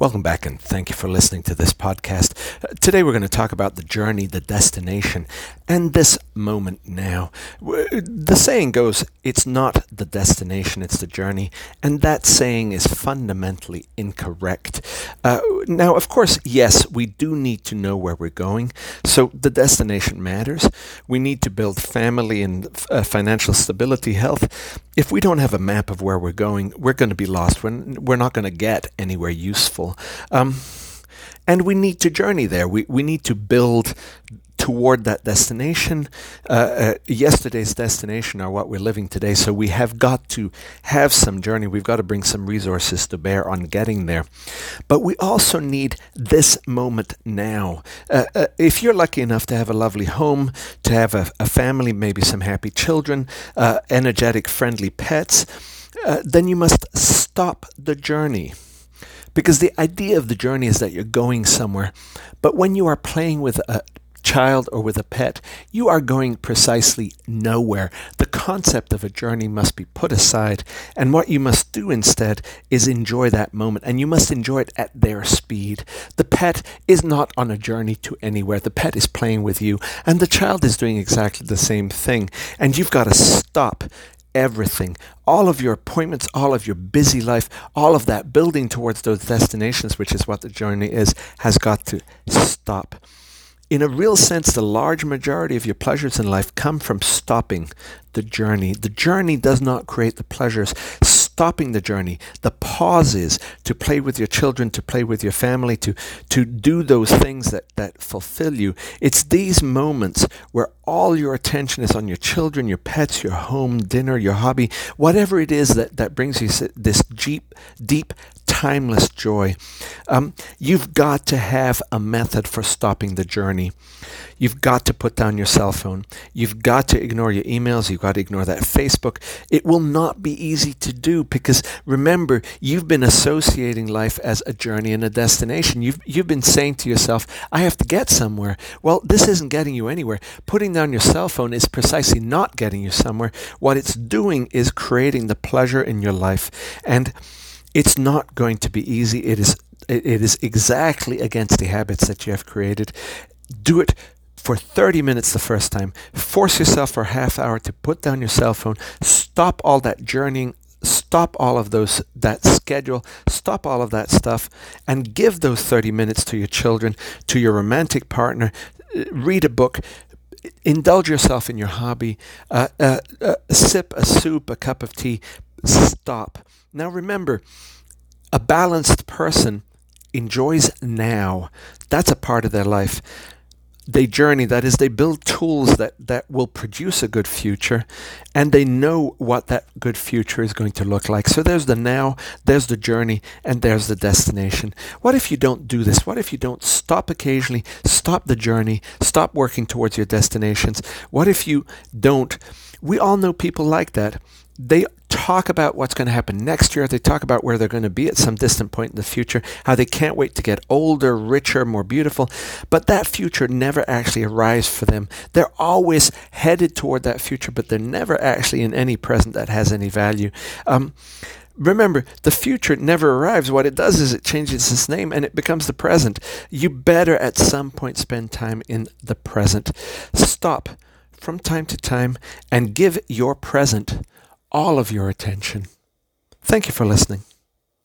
Welcome back and thank you for listening to this podcast. Today we're going to talk about the journey, the destination, and this moment now. The saying goes, it's not the destination, it's the journey, and that saying is fundamentally incorrect. Uh, now, of course, yes, we do need to know where we're going, so the destination matters. We need to build family and uh, financial stability, health. If we don't have a map of where we're going, we're going to be lost. We're, we're not going to get anywhere useful. Um, and we need to journey there. We, we need to build toward that destination. Uh, uh, yesterday's destination are what we're living today. So we have got to have some journey. We've got to bring some resources to bear on getting there. But we also need this moment now. Uh, uh, if you're lucky enough to have a lovely home, to have a, a family, maybe some happy children, uh, energetic, friendly pets, uh, then you must stop the journey. Because the idea of the journey is that you're going somewhere. But when you are playing with a child or with a pet, you are going precisely nowhere. The concept of a journey must be put aside, and what you must do instead is enjoy that moment, and you must enjoy it at their speed. The pet is not on a journey to anywhere, the pet is playing with you, and the child is doing exactly the same thing, and you've got to stop everything, all of your appointments, all of your busy life, all of that building towards those destinations, which is what the journey is, has got to stop. In a real sense, the large majority of your pleasures in life come from stopping the journey. The journey does not create the pleasures stopping the journey, the pauses to play with your children, to play with your family, to, to do those things that, that fulfill you. It's these moments where all your attention is on your children, your pets, your home, dinner, your hobby, whatever it is that, that brings you this deep, deep timeless joy. Um, you've got to have a method for stopping the journey. You've got to put down your cell phone. You've got to ignore your emails. You've got to ignore that Facebook. It will not be easy to do because remember, you've been associating life as a journey and a destination. You've, you've been saying to yourself, I have to get somewhere. Well, this isn't getting you anywhere. Putting down your cell phone is precisely not getting you somewhere. What it's doing is creating the pleasure in your life. And it's not going to be easy. It is it is exactly against the habits that you have created. Do it for 30 minutes the first time. Force yourself for a half hour to put down your cell phone. Stop all that journeying. Stop all of those that schedule. Stop all of that stuff and give those 30 minutes to your children, to your romantic partner. Read a book indulge yourself in your hobby, uh, uh, uh, sip a soup, a cup of tea, stop. Now remember, a balanced person enjoys now. That's a part of their life. They journey, that is, they build tools that, that will produce a good future, and they know what that good future is going to look like. So there's the now, there's the journey, and there's the destination. What if you don't do this? What if you don't stop occasionally, stop the journey, stop working towards your destinations? What if you don't? We all know people like that. They talk about what's going to happen next year. They talk about where they're going to be at some distant point in the future, how they can't wait to get older, richer, more beautiful. But that future never actually arrives for them. They're always headed toward that future, but they're never actually in any present that has any value. Um, remember, the future never arrives. What it does is it changes its name and it becomes the present. You better at some point spend time in the present. Stop from time to time and give your present all of your attention. Thank you for listening.